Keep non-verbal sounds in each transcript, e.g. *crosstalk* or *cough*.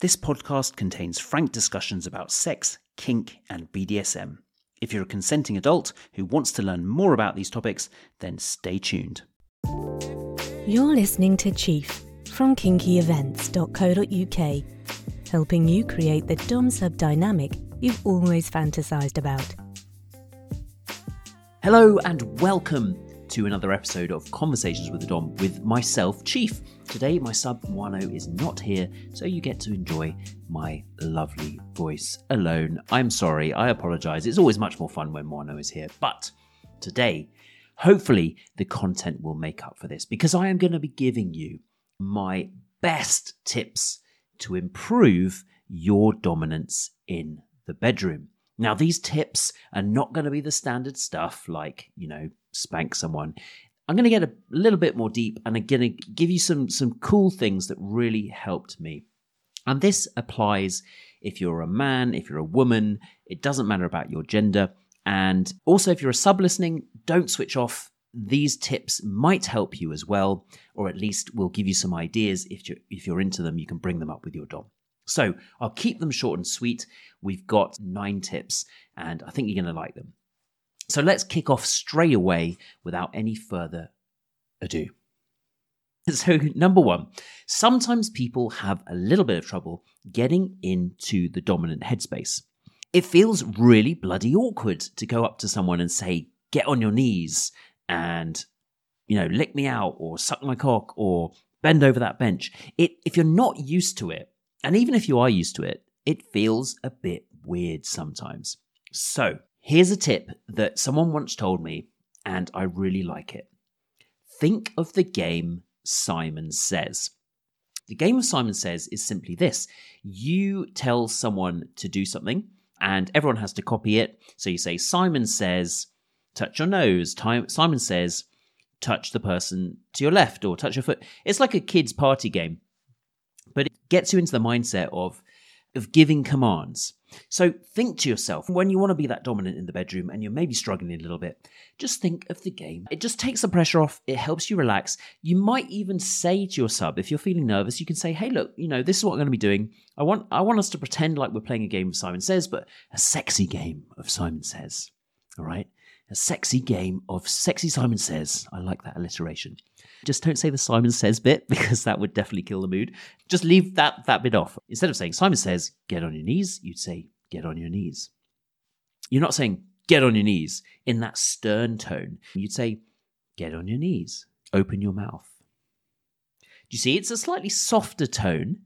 This podcast contains frank discussions about sex, kink, and BDSM. If you're a consenting adult who wants to learn more about these topics, then stay tuned. You're listening to Chief from kinkyevents.co.uk, helping you create the Dom sub dynamic you've always fantasized about. Hello, and welcome to another episode of Conversations with the Dom with myself, Chief. Today, my sub Wano is not here, so you get to enjoy my lovely voice alone. I'm sorry, I apologize. It's always much more fun when Wano is here, but today, hopefully, the content will make up for this because I am going to be giving you my best tips to improve your dominance in the bedroom. Now, these tips are not going to be the standard stuff like, you know, spank someone. I'm going to get a little bit more deep and I'm going to give you some, some cool things that really helped me. And this applies if you're a man, if you're a woman, it doesn't matter about your gender. And also, if you're a sub listening, don't switch off. These tips might help you as well, or at least will give you some ideas. If you're, if you're into them, you can bring them up with your dom. So I'll keep them short and sweet. We've got nine tips, and I think you're going to like them. So let's kick off straight away without any further ado. *laughs* So, number one, sometimes people have a little bit of trouble getting into the dominant headspace. It feels really bloody awkward to go up to someone and say, get on your knees and, you know, lick me out or suck my cock or bend over that bench. It, if you're not used to it, and even if you are used to it, it feels a bit weird sometimes. So, here's a tip that someone once told me, and I really like it. Think of the game Simon Says. The game of Simon Says is simply this you tell someone to do something, and everyone has to copy it. So you say, Simon says, touch your nose. Simon says, touch the person to your left or touch your foot. It's like a kid's party game but it gets you into the mindset of of giving commands. So think to yourself when you want to be that dominant in the bedroom and you're maybe struggling a little bit, just think of the game. It just takes the pressure off, it helps you relax. You might even say to your sub if you're feeling nervous, you can say, "Hey, look, you know, this is what I'm going to be doing. I want I want us to pretend like we're playing a game of Simon Says, but a sexy game of Simon Says." All right? A sexy game of sexy Simon Says. I like that alliteration. Just don't say the Simon Says bit *laughs* because that would definitely kill the mood. Just leave that that bit off. Instead of saying Simon says, get on your knees, you'd say, get on your knees. You're not saying get on your knees in that stern tone. You'd say, get on your knees, open your mouth. Do you see? It's a slightly softer tone,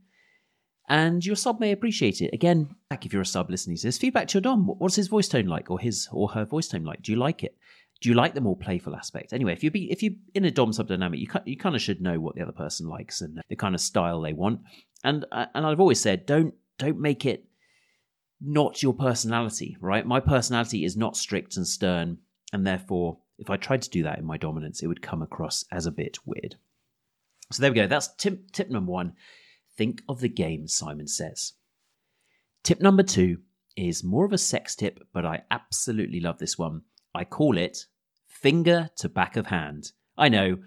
and your sub may appreciate it. Again, if you're a sub listening to this, feedback to your Dom. What's his voice tone like, or his or her voice tone like? Do you like it? Do you like the more playful aspect? Anyway, if you be if you in a dom sub dynamic, you you kind of should know what the other person likes and the kind of style they want. And uh, and I've always said don't don't make it not your personality, right? My personality is not strict and stern, and therefore, if I tried to do that in my dominance, it would come across as a bit weird. So there we go. That's tip tip number one. Think of the game Simon says. Tip number two is more of a sex tip, but I absolutely love this one. I call it Finger to back of hand. I know,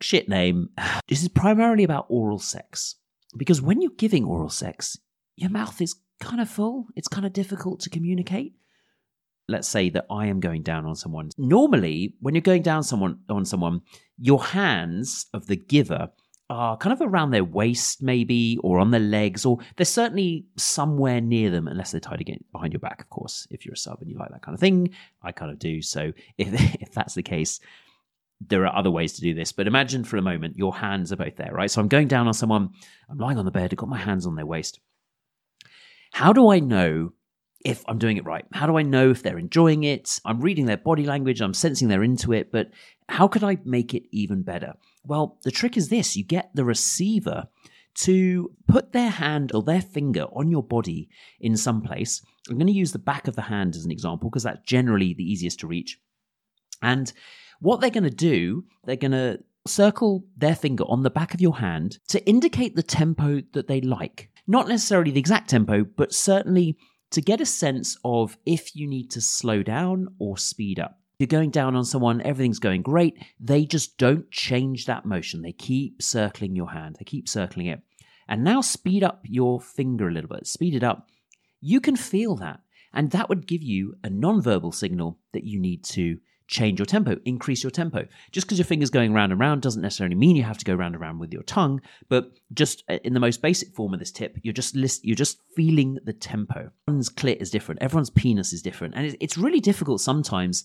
shit name. *sighs* This is primarily about oral sex. Because when you're giving oral sex, your mouth is kind of full. It's kind of difficult to communicate. Let's say that I am going down on someone. Normally, when you're going down someone on someone, your hands of the giver are kind of around their waist, maybe, or on their legs, or they're certainly somewhere near them, unless they're tied again behind your back, of course. If you're a sub and you like that kind of thing, I kind of do. So *laughs* if if that's the case, there are other ways to do this. But imagine for a moment your hands are both there, right? So I'm going down on someone, I'm lying on the bed, I've got my hands on their waist. How do I know if I'm doing it right? How do I know if they're enjoying it? I'm reading their body language, I'm sensing they're into it, but how could I make it even better? Well, the trick is this you get the receiver to put their hand or their finger on your body in some place. I'm going to use the back of the hand as an example because that's generally the easiest to reach. And what they're going to do, they're going to circle their finger on the back of your hand to indicate the tempo that they like. Not necessarily the exact tempo, but certainly to get a sense of if you need to slow down or speed up you're going down on someone, everything's going great. They just don't change that motion. They keep circling your hand, they keep circling it. And now speed up your finger a little bit, speed it up. You can feel that. And that would give you a non-verbal signal that you need to change your tempo, increase your tempo. Just because your finger's going round and round doesn't necessarily mean you have to go round and round with your tongue, but just uh, in the most basic form of this tip, you're just list, you're just feeling the tempo. Everyone's clit is different, everyone's penis is different, and it's really difficult sometimes,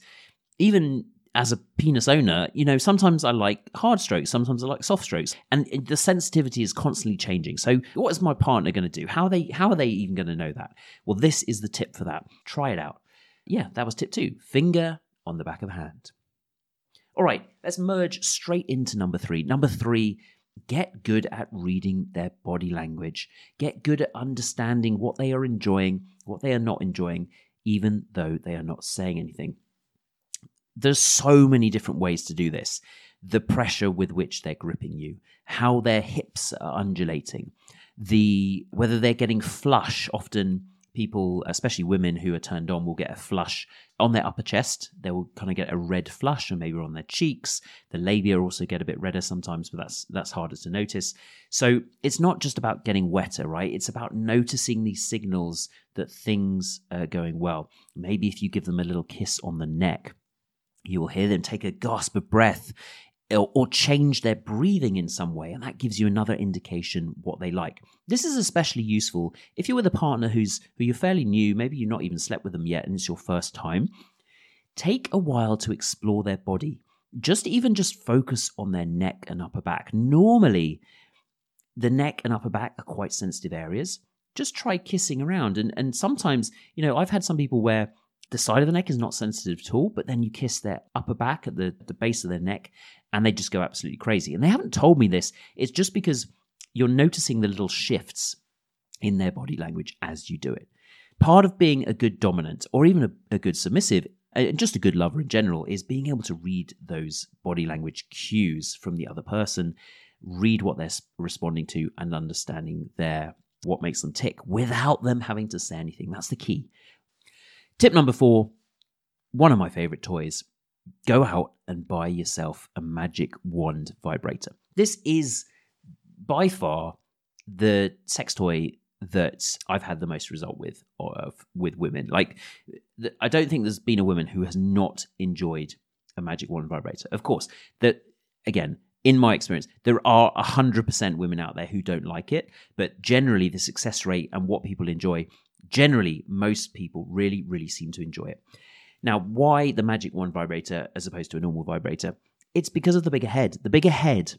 even as a penis owner, you know, sometimes I like hard strokes, sometimes I like soft strokes, and the sensitivity is constantly changing. So, what is my partner going to do? How are they? How are they even going to know that? Well, this is the tip for that. Try it out. Yeah, that was tip two. Finger on the back of hand. All right, let's merge straight into number three. Number three, get good at reading their body language. Get good at understanding what they are enjoying, what they are not enjoying, even though they are not saying anything. There's so many different ways to do this. The pressure with which they're gripping you, how their hips are undulating, the whether they're getting flush often people, especially women who are turned on, will get a flush on their upper chest. They will kind of get a red flush, and maybe on their cheeks. The labia also get a bit redder sometimes, but that's that's harder to notice. So it's not just about getting wetter, right? It's about noticing these signals that things are going well. Maybe if you give them a little kiss on the neck, you will hear them take a gasp of breath or change their breathing in some way, and that gives you another indication what they like. This is especially useful if you're with a partner who's who you're fairly new, maybe you've not even slept with them yet, and it's your first time. Take a while to explore their body. Just even just focus on their neck and upper back. Normally, the neck and upper back are quite sensitive areas. Just try kissing around, and and sometimes you know I've had some people where the side of the neck is not sensitive at all, but then you kiss their upper back at the, the base of their neck and they just go absolutely crazy. And they haven't told me this. It's just because you're noticing the little shifts in their body language as you do it. Part of being a good dominant or even a, a good submissive uh, and just a good lover in general is being able to read those body language cues from the other person, read what they're responding to, and understanding their what makes them tick without them having to say anything. That's the key. Tip number four one of my favorite toys go out and buy yourself a magic wand vibrator. This is by far the sex toy that I've had the most result with of with women. Like I don't think there's been a woman who has not enjoyed a magic wand vibrator. Of course, that again, in my experience, there are 100% women out there who don't like it, but generally the success rate and what people enjoy, generally most people really really seem to enjoy it. Now, why the Magic Wand vibrator as opposed to a normal vibrator? It's because of the bigger head. The bigger head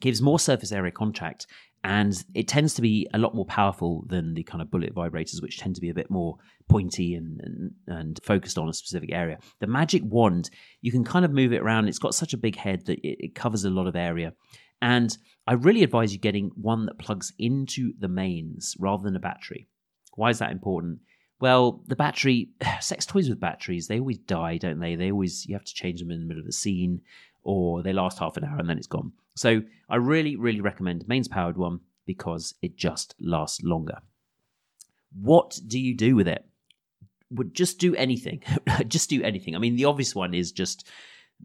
gives more surface area contact and it tends to be a lot more powerful than the kind of bullet vibrators, which tend to be a bit more pointy and, and, and, focused on a specific area. The magic wand, you can kind of move it around. It's got such a big head that it, it covers a lot of area. And I really advise you getting one that plugs into the mains rather than a battery. Why is that important? Well, the battery, *sighs* sex toys with batteries, they always die, don't they? They always, you have to change them in the middle of a scene or they last half an hour and then it's gone. So I really, really recommend mains powered one because it just lasts longer. What do you do with it? Would just do anything. *laughs* just do anything. I mean, the obvious one is just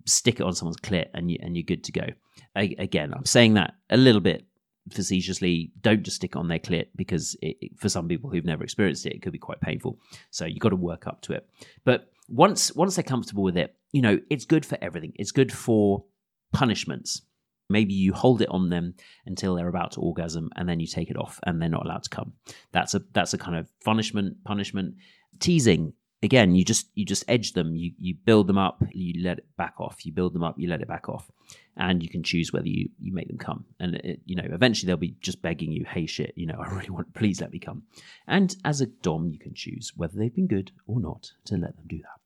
stick it on someone's clit and you and you're good to go. I, again, I'm saying that a little bit facetiously, don't just stick on their clit because it, it, for some people who've never experienced it, it could be quite painful. So you've got to work up to it. But once once they're comfortable with it, you know, it's good for everything. It's good for punishments. Maybe you hold it on them until they're about to orgasm, and then you take it off, and they're not allowed to come. That's a that's a kind of punishment. Punishment. Teasing again you just you just edge them. You you build them up you let it back off. You build them up you let it back off. And you can choose whether you you make them come. And it, you know eventually they'll be just begging you hey shit you know i really want please let me come. And as a dom you can choose whether they've been good or not to let them do that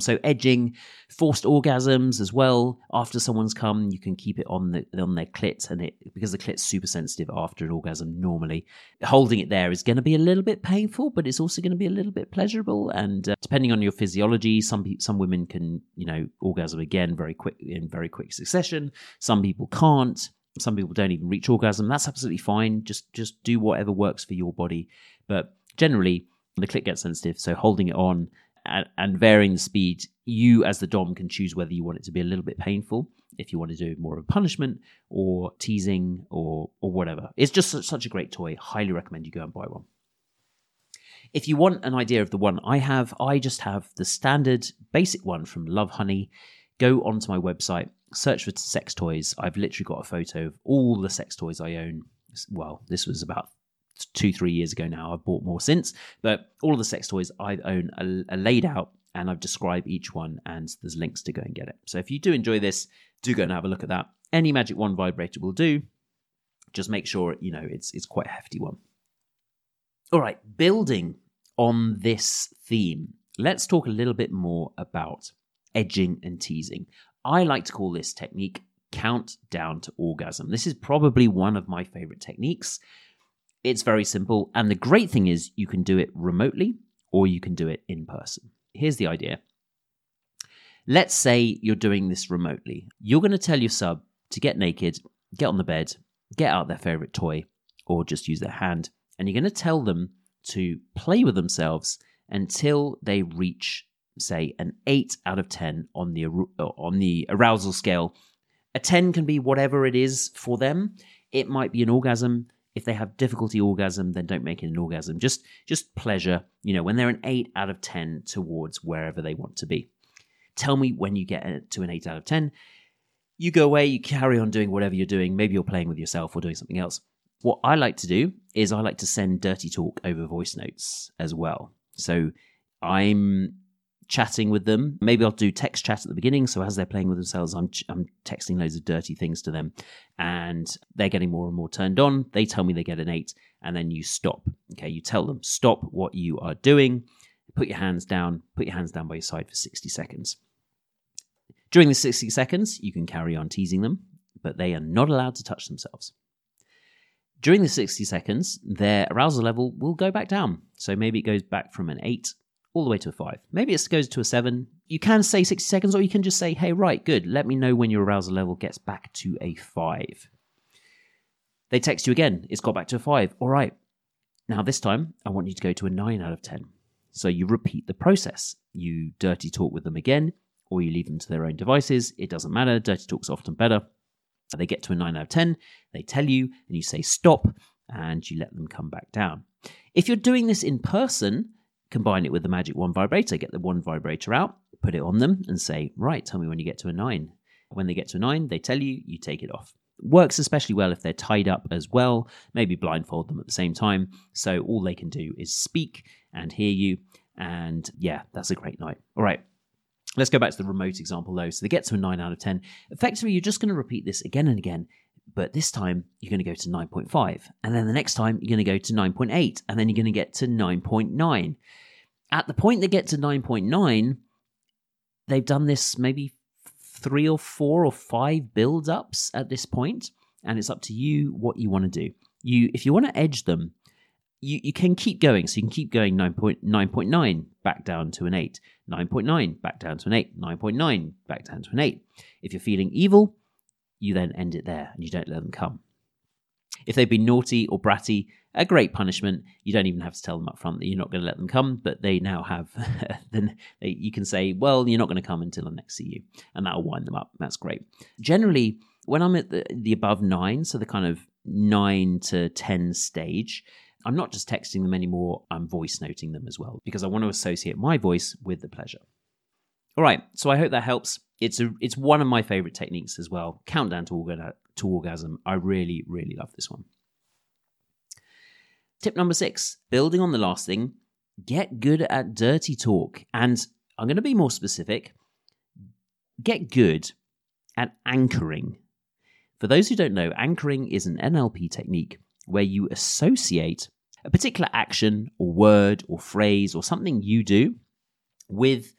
so edging, forced orgasms as well. After someone's come, you can keep it on the on their clit, and it because the clit's super sensitive after an orgasm. Normally, holding it there is going to be a little bit painful, but it's also going to be a little bit pleasurable. And uh, depending on your physiology, some some women can you know orgasm again very quick in very quick succession. Some people can't. Some people don't even reach orgasm. That's absolutely fine. Just just do whatever works for your body. But generally, the clit gets sensitive, so holding it on and, and varying the speed you as the Dom can choose whether you want it to be a little bit painful, if you want to do more of a punishment or teasing or or whatever. It's just such a great toy. Highly recommend you go and buy one. If you want an idea of the one I have, I just have the standard basic one from Lovehoney. Go onto my website, search for sex toys. I've literally got a photo of all the sex toys I own. Well, this was about two, three years ago now. I've bought more since, but all of the sex toys I own are, are laid out and I've described each one and there's links to go and get it. So if you do enjoy this, do go and have a look at that. Any Magic Wand vibrator will do. Just make sure, you know, it's it's quite a hefty one. All right, building on this theme, let's talk a little bit more about edging and teasing. I like to call this technique count down to orgasm. This is probably one of my favorite techniques. It's very simple, and the great thing is you can do it remotely or you can do it in person. Here's the idea. Let's say you're doing this remotely. You're going to tell your sub to get naked, get on the bed, get out their favorite toy, or just use their hand, and you're going to tell them to play with themselves until they reach, say, an 8 out of 10 on the, uh, on the arousal scale. A 10 can be whatever it is for them. It might be an orgasm. If they have difficulty orgasm, then don't make it an orgasm. Just just pleasure, you know, when they're an 8 out of 10 towards wherever they want to be. Tell me when you get uh, to an 8 out of 10. You go away, you carry on doing whatever you're doing. Maybe you're playing with yourself or doing something else. What I like to do is I like to send dirty talk over voice notes as well. So I'm chatting with them. Maybe I'll do text chat at the beginning. So as they're playing with themselves, I'm, I'm texting loads of dirty things to them and they're getting more and more turned on. They tell me they get an eight and then you stop. Okay. You tell them, stop what you are doing. Put your hands down, put your hands down by your side for 60 seconds. During the 60 seconds, you can carry on teasing them, but they are not allowed to touch themselves. During the 60 seconds, their arousal level will go back down. So maybe it goes back from an 8 all the way to a 5. Maybe it goes to a 7. You can say 60 seconds, or you can just say, hey, right, good, let me know when your arousal level gets back to a 5. They text you again, it's got back to a 5. All right, now this time, I want you to go to a 9 out of 10. So you repeat the process. You dirty talk with them again, or you leave them to their own devices. It doesn't matter. Dirty talk's often better. They get to a 9 out of 10, they tell you, and you say stop, and you let them come back down. If you're doing this in person, combine it with the Magic Wand vibrator, get the one vibrator out, put it on them, and say, right, tell me when you get to a 9. When they get to a 9, they tell you, you take it off. Works especially well if they're tied up as well, maybe blindfold them at the same time. So all they can do is speak and hear you. And yeah, that's a great night. All right, Let's go back to the remote example though. So they get to a 9 out of 10. Effectively, you're just going to repeat this again and again, but this time you're going to go to 9.5. And then the next time you're going to go to 9.8. And then you're going to get to 9.9. At the point they get to 9.9, they've done this maybe three or four or five build ups at this point, and it's up to you what you want to do. You, if you want to edge them, you, you can keep going. So you can keep going 9.9.9 back down to an 8, 9.9 back down to an 8, 9.9 back down to an 8. If you're feeling evil, you then end it there and you don't let them come. If they've been naughty or bratty, a great punishment. You don't even have to tell them up front that you're not going to let them come, but they now have. *laughs* then they, you can say, "Well, you're not going to come until I next see you," and that'll wind them up. That's great. Generally, when I'm at the, the above nine, so the kind of nine to ten stage, I'm not just texting them anymore, I'm voice noting them as well because I want to associate my voice with the pleasure. All right, so I hope that helps. It's a it's one of my favorite techniques as well. Countdown to, orga- to orgasm. I really really love this one. Tip number 6, building on the last thing, get good at dirty talk. And I'm going to be more specific. Get good at anchoring. For those who don't know, anchoring is an NLP technique where you associate a particular action or word or phrase or something you do with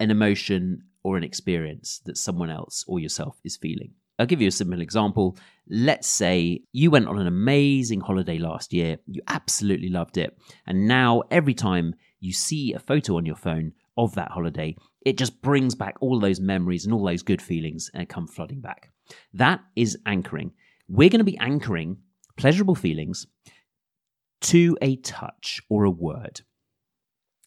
an emotion or an experience that someone else or yourself is feeling. I'll give you a simple example. Let's say you went on an amazing holiday last year, you absolutely loved it, and now every time you see a photo on your phone of that holiday, it just brings back all those memories and all those good feelings and come flooding back. That is anchoring. We're going to be anchoring pleasurable feelings to a touch or a word.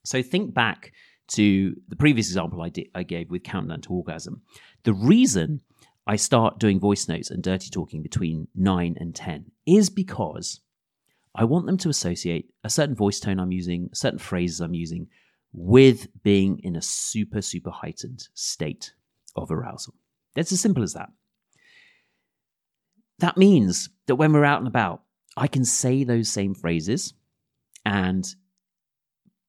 So think back to the previous example I, did, I gave with Countdown to Orgasm. The reason I start doing voice notes and dirty talking between 9 and 10 is because I want them to associate a certain voice tone I'm using, certain phrases I'm using with being in a super, super heightened state of arousal. It's as simple as that. That means that when we're out and about, I can say those same phrases and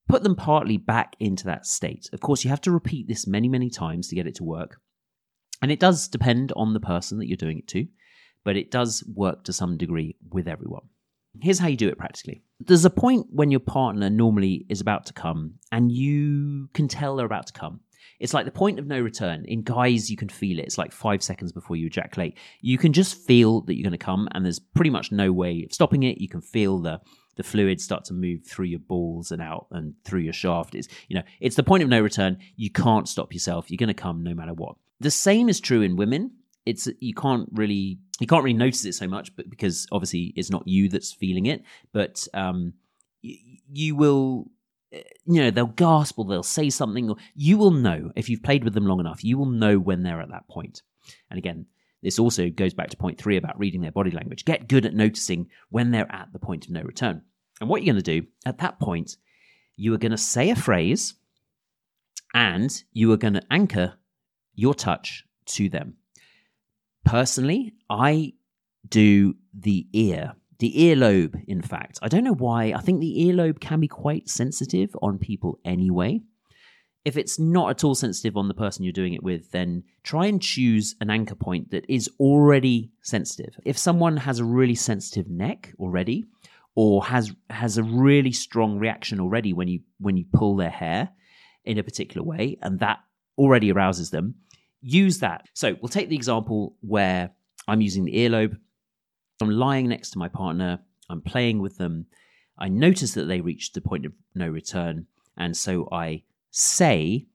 put them partly back into that state. Of course, you have to repeat this many, many times to get it to work. And it does depend on the person that you're doing it to, but it does work to some degree with everyone. Here's how you do it practically. There's a point when your partner normally is about to come and you can tell they're about to come. It's like the point of no return. In guys, you can feel it. It's like five seconds before you ejaculate. You can just feel that you're going to come, and there's pretty much no way of stopping it. You can feel the the fluid start to move through your balls and out and through your shaft. It's you know, it's the point of no return. You can't stop yourself. You're going to come no matter what. The same is true in women. It's you can't really you can't really notice it so much, but because obviously it's not you that's feeling it, but um, you, you will eh, you know they'll gasp or they'll say something you will know if you've played with them long enough you will know when they're at that point and again this also goes back to point three about reading their body language get good at noticing when they're at the point of no return and what you're going to do at that point you are going to say a phrase and you are going to anchor your touch to them personally, I do the ear, the earlobe, in fact. I don't know why. I think the earlobe can be quite sensitive on people anyway. If it's not at all sensitive on the person you're doing it with, then try and choose an anchor point that is already sensitive. If someone has a really sensitive neck already, or has has a really strong reaction already when you when you pull their hair in a particular way, and that already arouses them, use that. So we'll take the example where I'm using the earlobe. I'm lying next to my partner. I'm playing with them. I notice that they reach the point of no return. And so I say,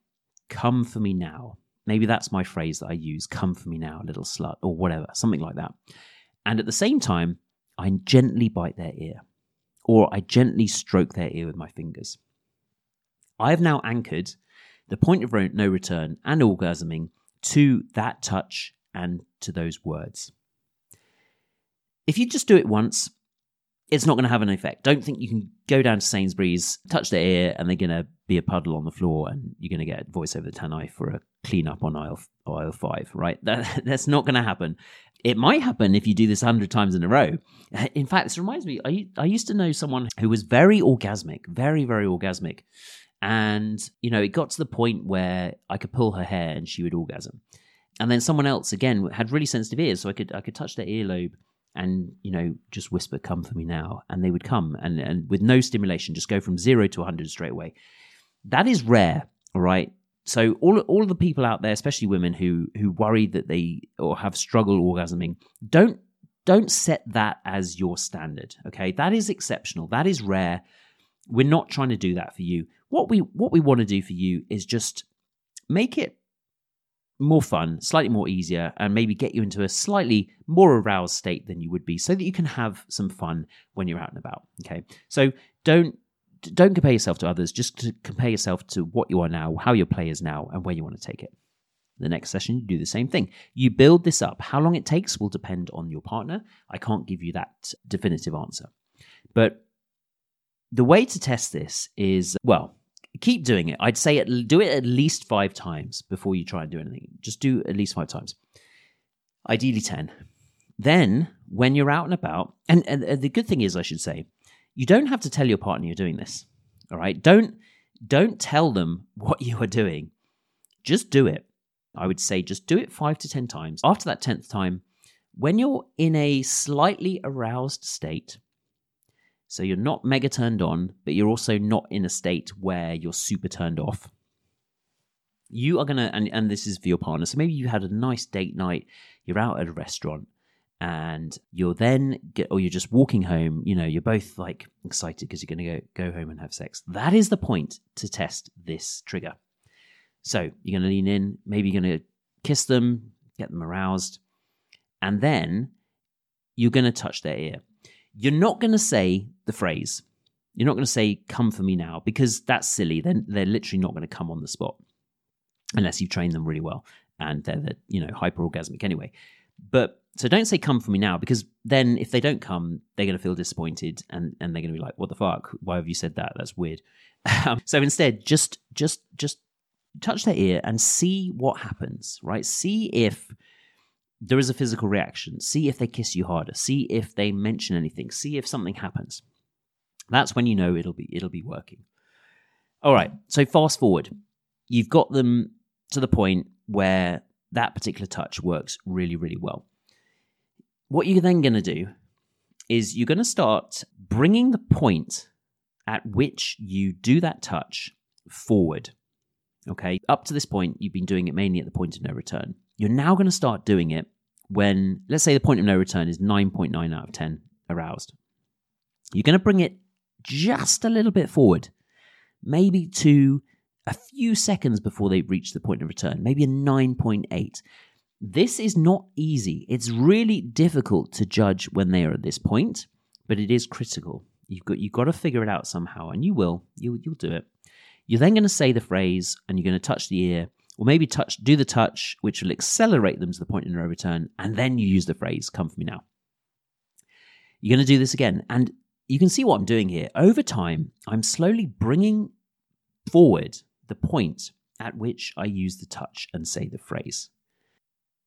Come for me now. Maybe that's my phrase that I use come for me now, little slut, or whatever, something like that. And at the same time, I gently bite their ear, or I gently stroke their ear with my fingers. I have now anchored the point of no return and orgasming to that touch and to those words. If you just do it once, it's not going to have an effect. Don't think you can go down to Sainsbury's, touch their ear, and they're going to be a puddle on the floor, and you're going to get voice over the tannoy for a clean up on aisle aisle five. Right? *laughs* That, that's not going to happen. It might happen if you do this a hundred times in a row. *laughs* In fact, this reminds me. I I used to know someone who was very orgasmic, very very orgasmic, and, you know, it got to the point where I could pull her hair and she would orgasm. And then someone else, again, had really sensitive ears. So I could, I could touch their earlobe and, you know, just whisper, come for me now. And they would come and, and with no stimulation, just go from zero to 100 straight away. That is rare, all right? So all all the people out there, especially women who who worry that they or have struggle orgasming, don't don't set that as your standard. Okay, that is exceptional. That is rare. We're not trying to do that for you. What we what we want to do for you is just make it more fun, slightly more easier, and maybe get you into a slightly more aroused state than you would be, so that you can have some fun when you're out and about. Okay, so don't don't compare yourself to others. Just to compare yourself to what you are now, how your play is now, and where you want to take it. The next session, you do the same thing. You build this up. How long it takes will depend on your partner. I can't give you that definitive answer, but the way to test this is well, keep doing it. I'd say it, do it at least five times before you try and do anything. Just do at least five times. Ideally 10. Then, when you're out and about, and, and, and the good thing is, I should say, you don't have to tell your partner you're doing this. All right. Don't don't tell them what you are doing. Just do it. I would say just do it five to ten times. After that tenth time, when you're in a slightly aroused state, so you're not mega turned on, but you're also not in a state where you're super turned off. You are gonna, and, and this is for your partner. So maybe you had a nice date night, you're out at a restaurant, and you're then get, or you're just walking home. You know, you're both like excited because you're gonna go go home and have sex. That is the point to test this trigger. So you're gonna lean in, maybe you're gonna kiss them, get them aroused, and then you're gonna touch their ear. You're not going to say the phrase. You're not going to say, come for me now, because that's silly. Then they're literally not going to come on the spot unless you've trained them really well and they're, the, you know, hyper orgasmic anyway. But so don't say come for me now because then if they don't come, they're going to feel disappointed and, and they're going to be like, what the fuck? Why have you said that? That's weird. *laughs* Um, so instead, just, just, just touch their ear and see what happens, right? See if there is a physical reaction. See if they kiss you harder. See if they mention anything. See if something happens. That's when you know it'll be it'll be working. All right. So fast forward. You've got them to the point where that particular touch works really really well. What you're then going to do is you're going to start bringing the point at which you do that touch forward. Okay. Up to this point, you've been doing it mainly at the point of no return. You're now going to start doing it when, let's say, the point of no return is 9.9 out of 10 aroused. You're going to bring it just a little bit forward, maybe to a few seconds before they reach the point of return, maybe a 9.8. This is not easy. It's really difficult to judge when they are at this point, but it is critical. You've got you've got to figure it out somehow, and you will. You you'll do it. You're then going to say the phrase, and you're going to touch the ear, or maybe touch do the touch, which will accelerate them to the point of no return, and then you use the phrase "Come for me now." You're going to do this again, and you can see what I'm doing here. Over time, I'm slowly bringing forward the point at which I use the touch and say the phrase.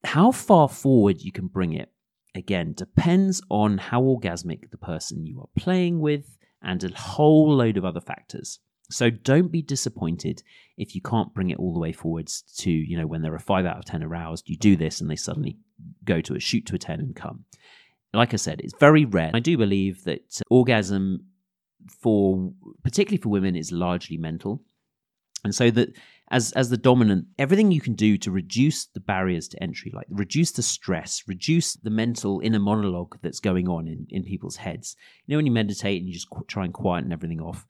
How far forward you can bring it, again, depends on how orgasmic the person you are playing with and a whole load of other factors. So don't be disappointed if you can't bring it all the way forwards to, you know, when there are five out of 10 aroused, you do this and they suddenly go to a shoot to a 10 and come. Like I said, it's very rare. I do believe that orgasm for, particularly for women, is largely mental. And so that as as the dominant, everything you can do to reduce the barriers to entry, like reduce the stress, reduce the mental inner monologue that's going on in, in people's heads. You know, when you meditate and you just qu- try and quieten everything off,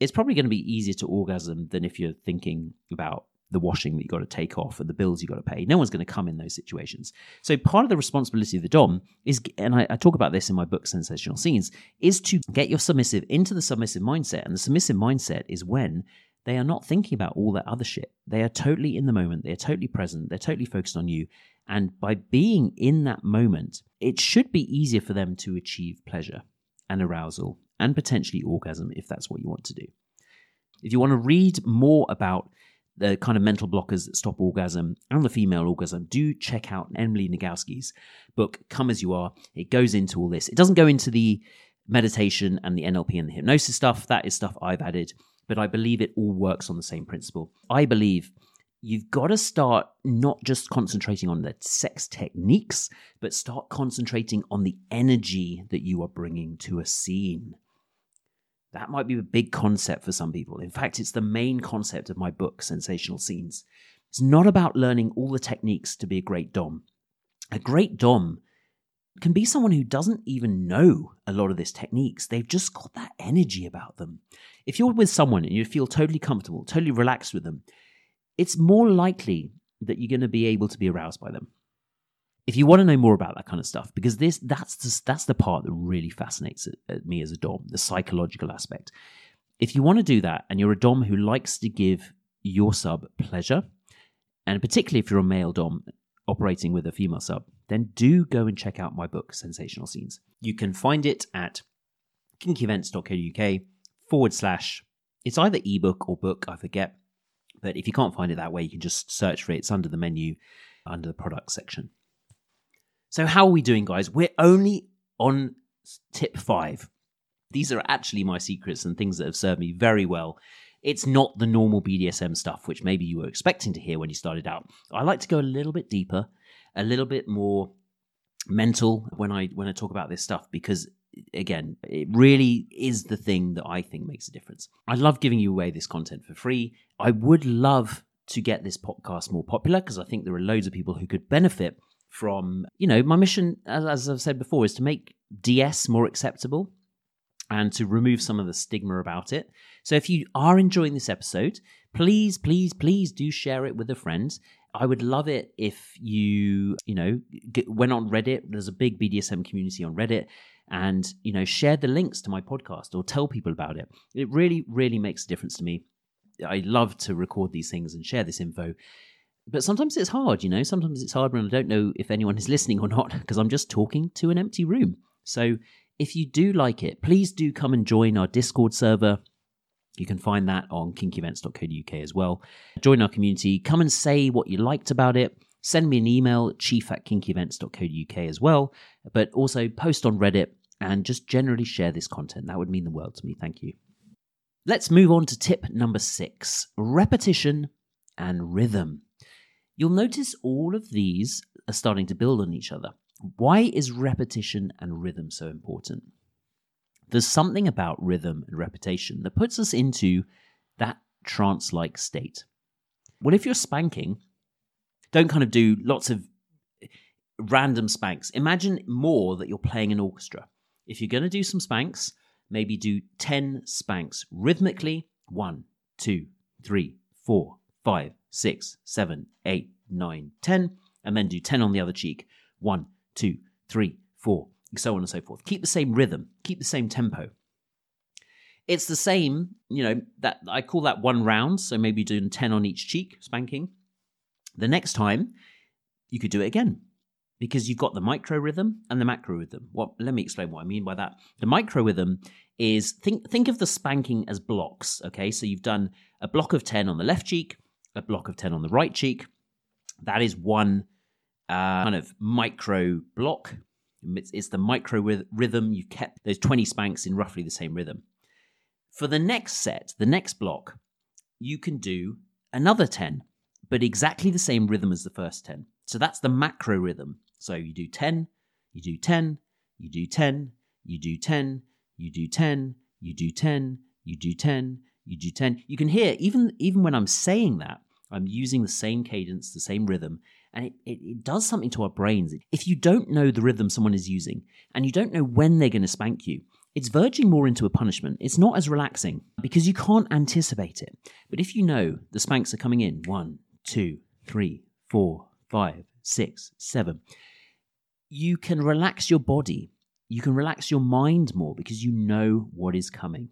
it's probably going to be easier to orgasm than if you're thinking about the washing that you got to take off and the bills you got to pay. No one's going to come in those situations. So part of the responsibility of the dom is, and I, I, talk about this in my book Sensational Scenes, is to get your submissive into the submissive mindset. And the submissive mindset is when they are not thinking about all that other shit. They are totally in the moment. They're totally present. They're totally focused on you. And by being in that moment, it should be easier for them to achieve pleasure and arousal and potentially orgasm if that's what you want to do. If you want to read more about the kind of mental blockers that stop orgasm and the female orgasm, do check out Emily Nagoski's book, Come As You Are. It goes into all this. It doesn't go into the meditation and the NLP and the hypnosis stuff. That is stuff I've added but I believe it all works on the same principle. I believe you've got to start not just concentrating on the sex techniques, but start concentrating on the energy that you are bringing to a scene. That might be a big concept for some people. In fact, it's the main concept of my book, Sensational Scenes. It's not about learning all the techniques to be a great Dom. A great Dom can be someone who doesn't even know a lot of these techniques. They've just got that energy about them. If you're with someone and you feel totally comfortable, totally relaxed with them, it's more likely that you're going to be able to be aroused by them. If you want to know more about that kind of stuff, because this that's the, that's the part that really fascinates uh, me as a dom, the psychological aspect. If you want to do that, and you're a dom who likes to give your sub pleasure, and particularly if you're a male dom operating with a female sub, then do go and check out my book, Sensational Scenes. You can find it at kinkyevents.co.uk forward slash, it's either ebook or book, I forget. But if you can't find it that way, you can just search for it. It's under the menu, under the product section. So, how are we doing, guys? We're only on tip five. These are actually my secrets and things that have served me very well. It's not the normal BDSM stuff, which maybe you were expecting to hear when you started out. I like to go a little bit deeper a little bit more mental when I when I talk about this stuff because again, it really is the thing that I think makes a difference. I love giving you away this content for free. I would love to get this podcast more popular because I think there are loads of people who could benefit from, you know, my mission, as, as I've said before, is to make DS more acceptable and to remove some of the stigma about it. So if you are enjoying this episode, please, please, please do share it with a friend. I would love it if you, you know, get, went on Reddit. There's a big BDSM community on Reddit. And you know share the links to my podcast or tell people about it. It really, really makes a difference to me. I love to record these things and share this info. But sometimes it's hard, you know. Sometimes it's hard when I don't know if anyone is *laughs* listening or not because I'm just talking to an empty room. So if you do like it, please do come and join our Discord server. You can find that on kinkyevents.co.uk as well. Join our community. Come and say what you liked about it. Send me an email, chief at kinkyevents.co.uk as well. But also post on Reddit and just generally share this content. That would mean the world to me. Thank you. Let's move on to tip number six repetition and rhythm. You'll notice all of these are starting to build on each other. Why is repetition and rhythm so important? There's something about rhythm and repetition that puts us into that trance like state. Well, if you're spanking, don't kind of do lots of random spanks. Imagine more that you're playing an orchestra. If you're going to do some spanks, maybe do 10 spanks rhythmically. One, two, three, four, five, six, seven, eight, nine, ten, and then do 10 on the other cheek. One, two, three, four, and so on and so forth. Keep the same rhythm, keep the same tempo. It's the same, you know, that I call that one round, so maybe doing 10 on each cheek, spanking. The next time, you could do it again because you've got the micro rhythm and the macro rhythm. What let me explain what I mean by that. The micro rhythm is think think of the spanking as blocks, okay? So you've done a block of 10 on the left cheek, a block of 10 on the right cheek. That is one uh, kind of micro block. It's, it's the micro rhythm. You've kept those 20 spanks in roughly the same rhythm. For the next set, the next block, you can do another 10, but exactly the same rhythm as the first 10. So that's the macro rhythm. So you do 10, you do 10, you do 10, you do 10, you do 10, you do 10, you do 10, you do 10. You can hear, even, even when I'm saying that, I'm using the same cadence, the same rhythm, and it, it, it, does something to our brains. If you don't know the rhythm someone is using and you don't know when they're going to spank you, it's verging more into a punishment. It's not as relaxing because you can't anticipate it. But if you know the spanks are coming in one, two, three, four, five, six, seven, you can relax your body. You can relax your mind more because you know what is coming.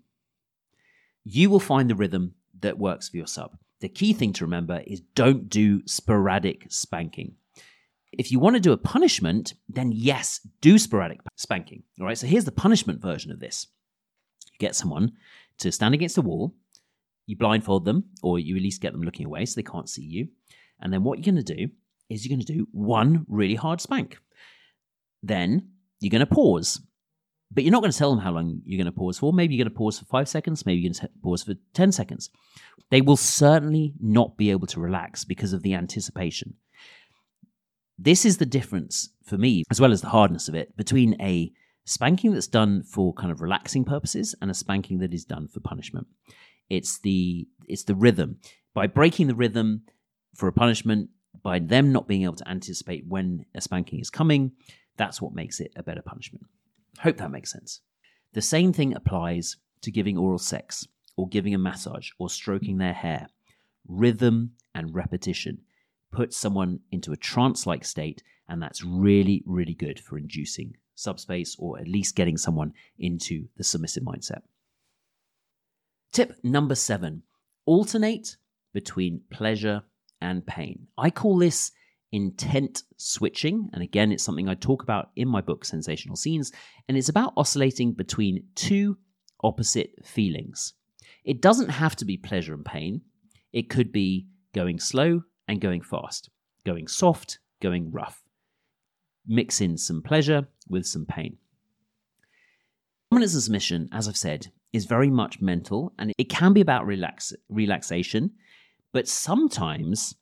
You will find the rhythm that works for your sub. The key thing to remember is don't do sporadic spanking. If you want to do a punishment, then yes, do sporadic spanking. All right, so here's the punishment version of this you get someone to stand against a wall, you blindfold them, or you at least get them looking away so they can't see you. And then what you're going to do is you're going to do one really hard spank. Then you're going to pause but you're not going to tell them how long you're going to pause for. Maybe you're going to pause for five seconds. Maybe you're going to pause for 10 seconds. They will certainly not be able to relax because of the anticipation. This is the difference for me, as well as the hardness of it, between a spanking that's done for kind of relaxing purposes and a spanking that is done for punishment. It's the it's the rhythm. By breaking the rhythm for a punishment, by them not being able to anticipate when a spanking is coming, that's what makes it a better punishment. Hope that makes sense. The same thing applies to giving oral sex, or giving a massage, or stroking their hair. Rhythm and repetition put someone into a trance like state, and that's really, really good for inducing subspace or at least getting someone into the submissive mindset. Tip number seven alternate between pleasure and pain. I call this intent switching. And again, it's something I talk about in my book, Sensational Scenes. And it's about oscillating between two opposite feelings. It doesn't have to be pleasure and pain, it could be going slow and going fast, going soft, going rough. Mix in some pleasure with some pain. Dominance submission, as I've said, is very much mental and it can be about relax- relaxation, but sometimes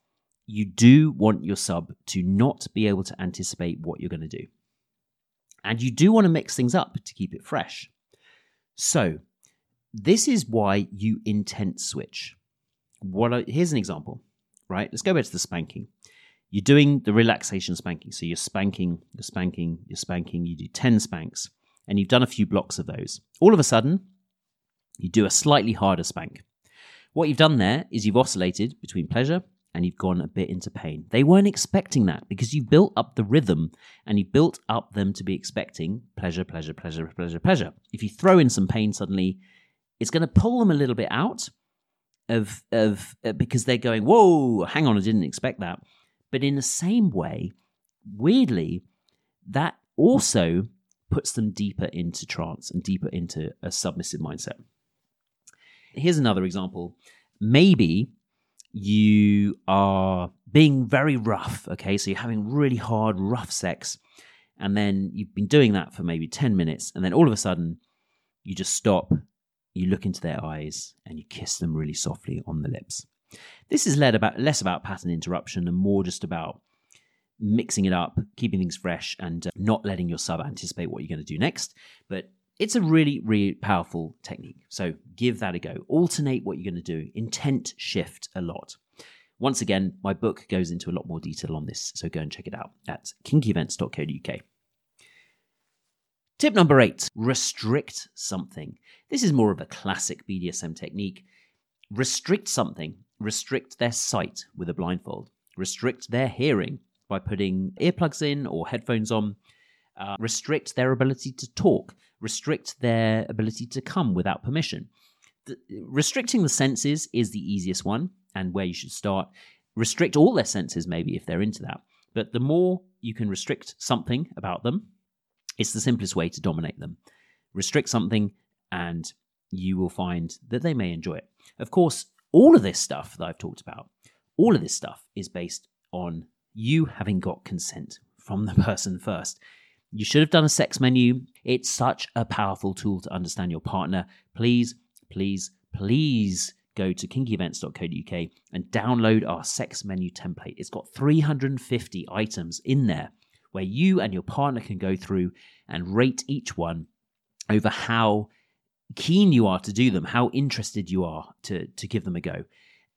you do want your sub to not be able to anticipate what you're going to do. And you do want to mix things up to keep it fresh. So, this is why you intent switch. What I, here's an example, right? Let's go back to the spanking. You're doing the relaxation spanking. So you're spanking, you're spanking, you're spanking, you do 10 spanks, and you've done a few blocks of those. All of a sudden, you do a slightly harder spank. What you've done there is you've oscillated between pleasure and you've gone a bit into pain. They weren't expecting that because you built up the rhythm and you built up them to be expecting pleasure, pleasure, pleasure, pleasure, pleasure. If you throw in some pain suddenly, it's going to pull them a little bit out of of uh, because they're going, "Whoa, hang on, I didn't expect that." But in the same way, weirdly, that also puts them deeper into trance and deeper into a submissive mindset. Here's another example. Maybe you are being very rough, okay? So you're having really hard, rough sex, and then you've been doing that for maybe 10 minutes, and then all of a sudden you just stop, you look into their eyes, and you kiss them really softly on the lips. This is about, less about pattern interruption and more just about mixing it up, keeping things fresh, and uh, not letting your sub anticipate what you're going to do next. But it's a really, really powerful technique. So give that a go. Alternate what you're going to do, intent shift a lot. Once again, my book goes into a lot more detail on this, so go and check it out at kinkyevents.co.uk. Tip number eight restrict something. This is more of a classic BDSM technique. Restrict something, restrict their sight with a blindfold, restrict their hearing by putting earplugs in or headphones on, uh, restrict their ability to talk, restrict their ability to come without permission. The, restricting the senses is the easiest one and where you should start. Restrict all their senses, maybe, if they're into that. But the more you can restrict something about them, it's the simplest way to dominate them. Restrict something, and you will find that they may enjoy it. Of course, all of this stuff that I've talked about, all of this stuff is based on you having got consent from the *laughs* person first. You should have done a sex menu. It's such a powerful tool to understand your partner. Please, please, please go to kinkyevents.co.uk and download our sex menu template. It's got 350 items in there where you and your partner can go through and rate each one over how keen you are to do them, how interested you are to, to give them a go.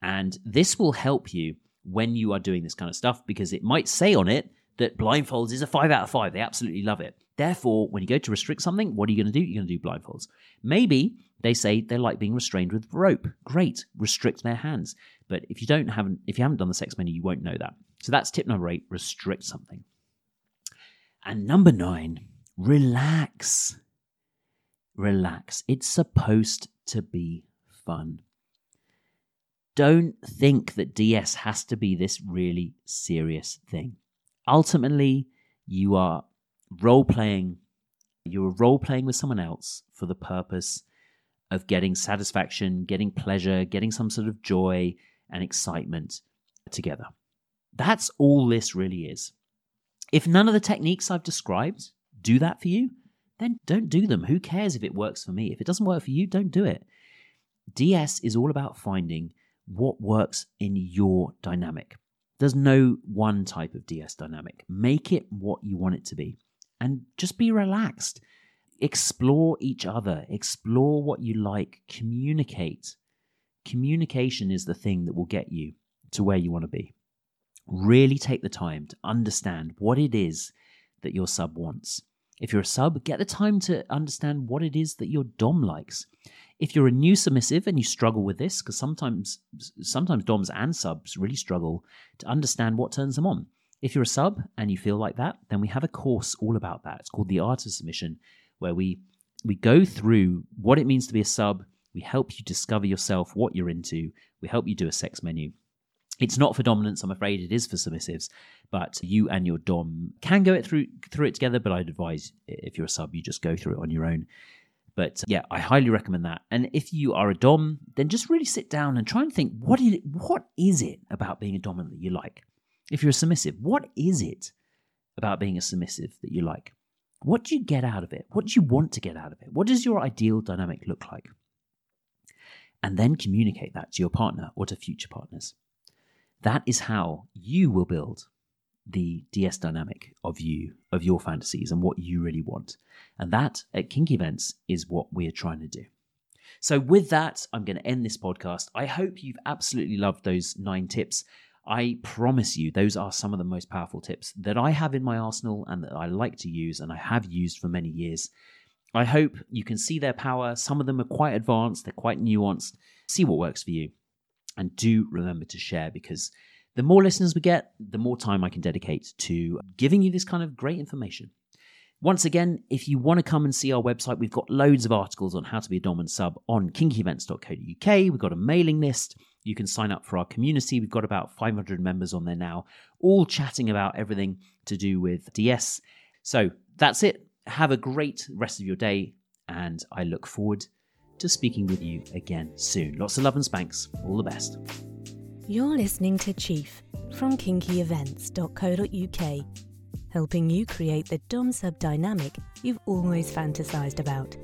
And this will help you when you are doing this kind of stuff because it might say on it that blindfolds is a five out of five. They absolutely love it. Therefore, when you go to restrict something, what are you going to do? You're going to do blindfolds. Maybe they say they like being restrained with rope. Great, restrict their hands. But if you don't have, if you haven't done the sex menu, you won't know that. So that's tip number eight: restrict something. And number nine, relax. Relax. It's supposed to be fun. Don't think that DS has to be this really serious thing ultimately you are role playing you're role playing with someone else for the purpose of getting satisfaction getting pleasure getting some sort of joy and excitement together. That's all this really is. If none of the techniques i've described do that for you then don't do them. Who cares if it works for me? If it doesn't work for you don't do it. Ds is all about finding what works in your dynamic there's no one type of DS dynamic. Make it what you want it to be and just be relaxed. Explore each other, explore what you like, communicate. Communication is the thing that will get you to where you want to be. Really take the time to understand what it is that your sub wants. If you're a sub, get the time to understand what it is that your dom likes if you're a new submissive and you struggle with this, because sometimes sometimes DOMs and subs really struggle to understand what turns them on. If you're a sub and you feel like that, then we have a course all about that. It's called the Art of Submission, where we we go through what it means to be a sub. We help you discover yourself, what you're into. We help you do a sex menu. It's not for dominance, I'm afraid. It is for submissives, but you and your dom can go it through through it together. But I'd advise if you're a sub, you just go through it on your own. But yeah, I highly recommend that. And if you are a dom, then just really sit down and try and think what is it, what is it about being a dominant that you like? If you're a submissive, what is it about being a submissive that you like? What do you get out of it? What do you want to get out of it? What does your ideal dynamic look like? And then communicate that to your partner or to future partners. That is how you will build the DS dynamic of you, of your fantasies, and what you really want. And that at Kinky Events is what we are trying to do. So, with that, I'm going to end this podcast. I hope you've absolutely loved those nine tips. I promise you, those are some of the most powerful tips that I have in my arsenal and that I like to use and I have used for many years. I hope you can see their power. Some of them are quite advanced, they're quite nuanced. See what works for you. And do remember to share because The more listeners we get, the more time I can dedicate to giving you this kind of great information. Once again, if you want to come and see our website, we've got loads of articles on how to be a Dom and sub on kinkyevents.co.uk. We've got a mailing list. You can sign up for our community. We've got about 500 members on there now, all chatting about everything to do with DS. So that's it. Have a great rest of your day, and I look forward to speaking with you again soon. Lots of love and spanks. All the best. You're listening to Chief from kinkyevents.co.uk, helping you create the Dom Sub dynamic you've always fantasized about.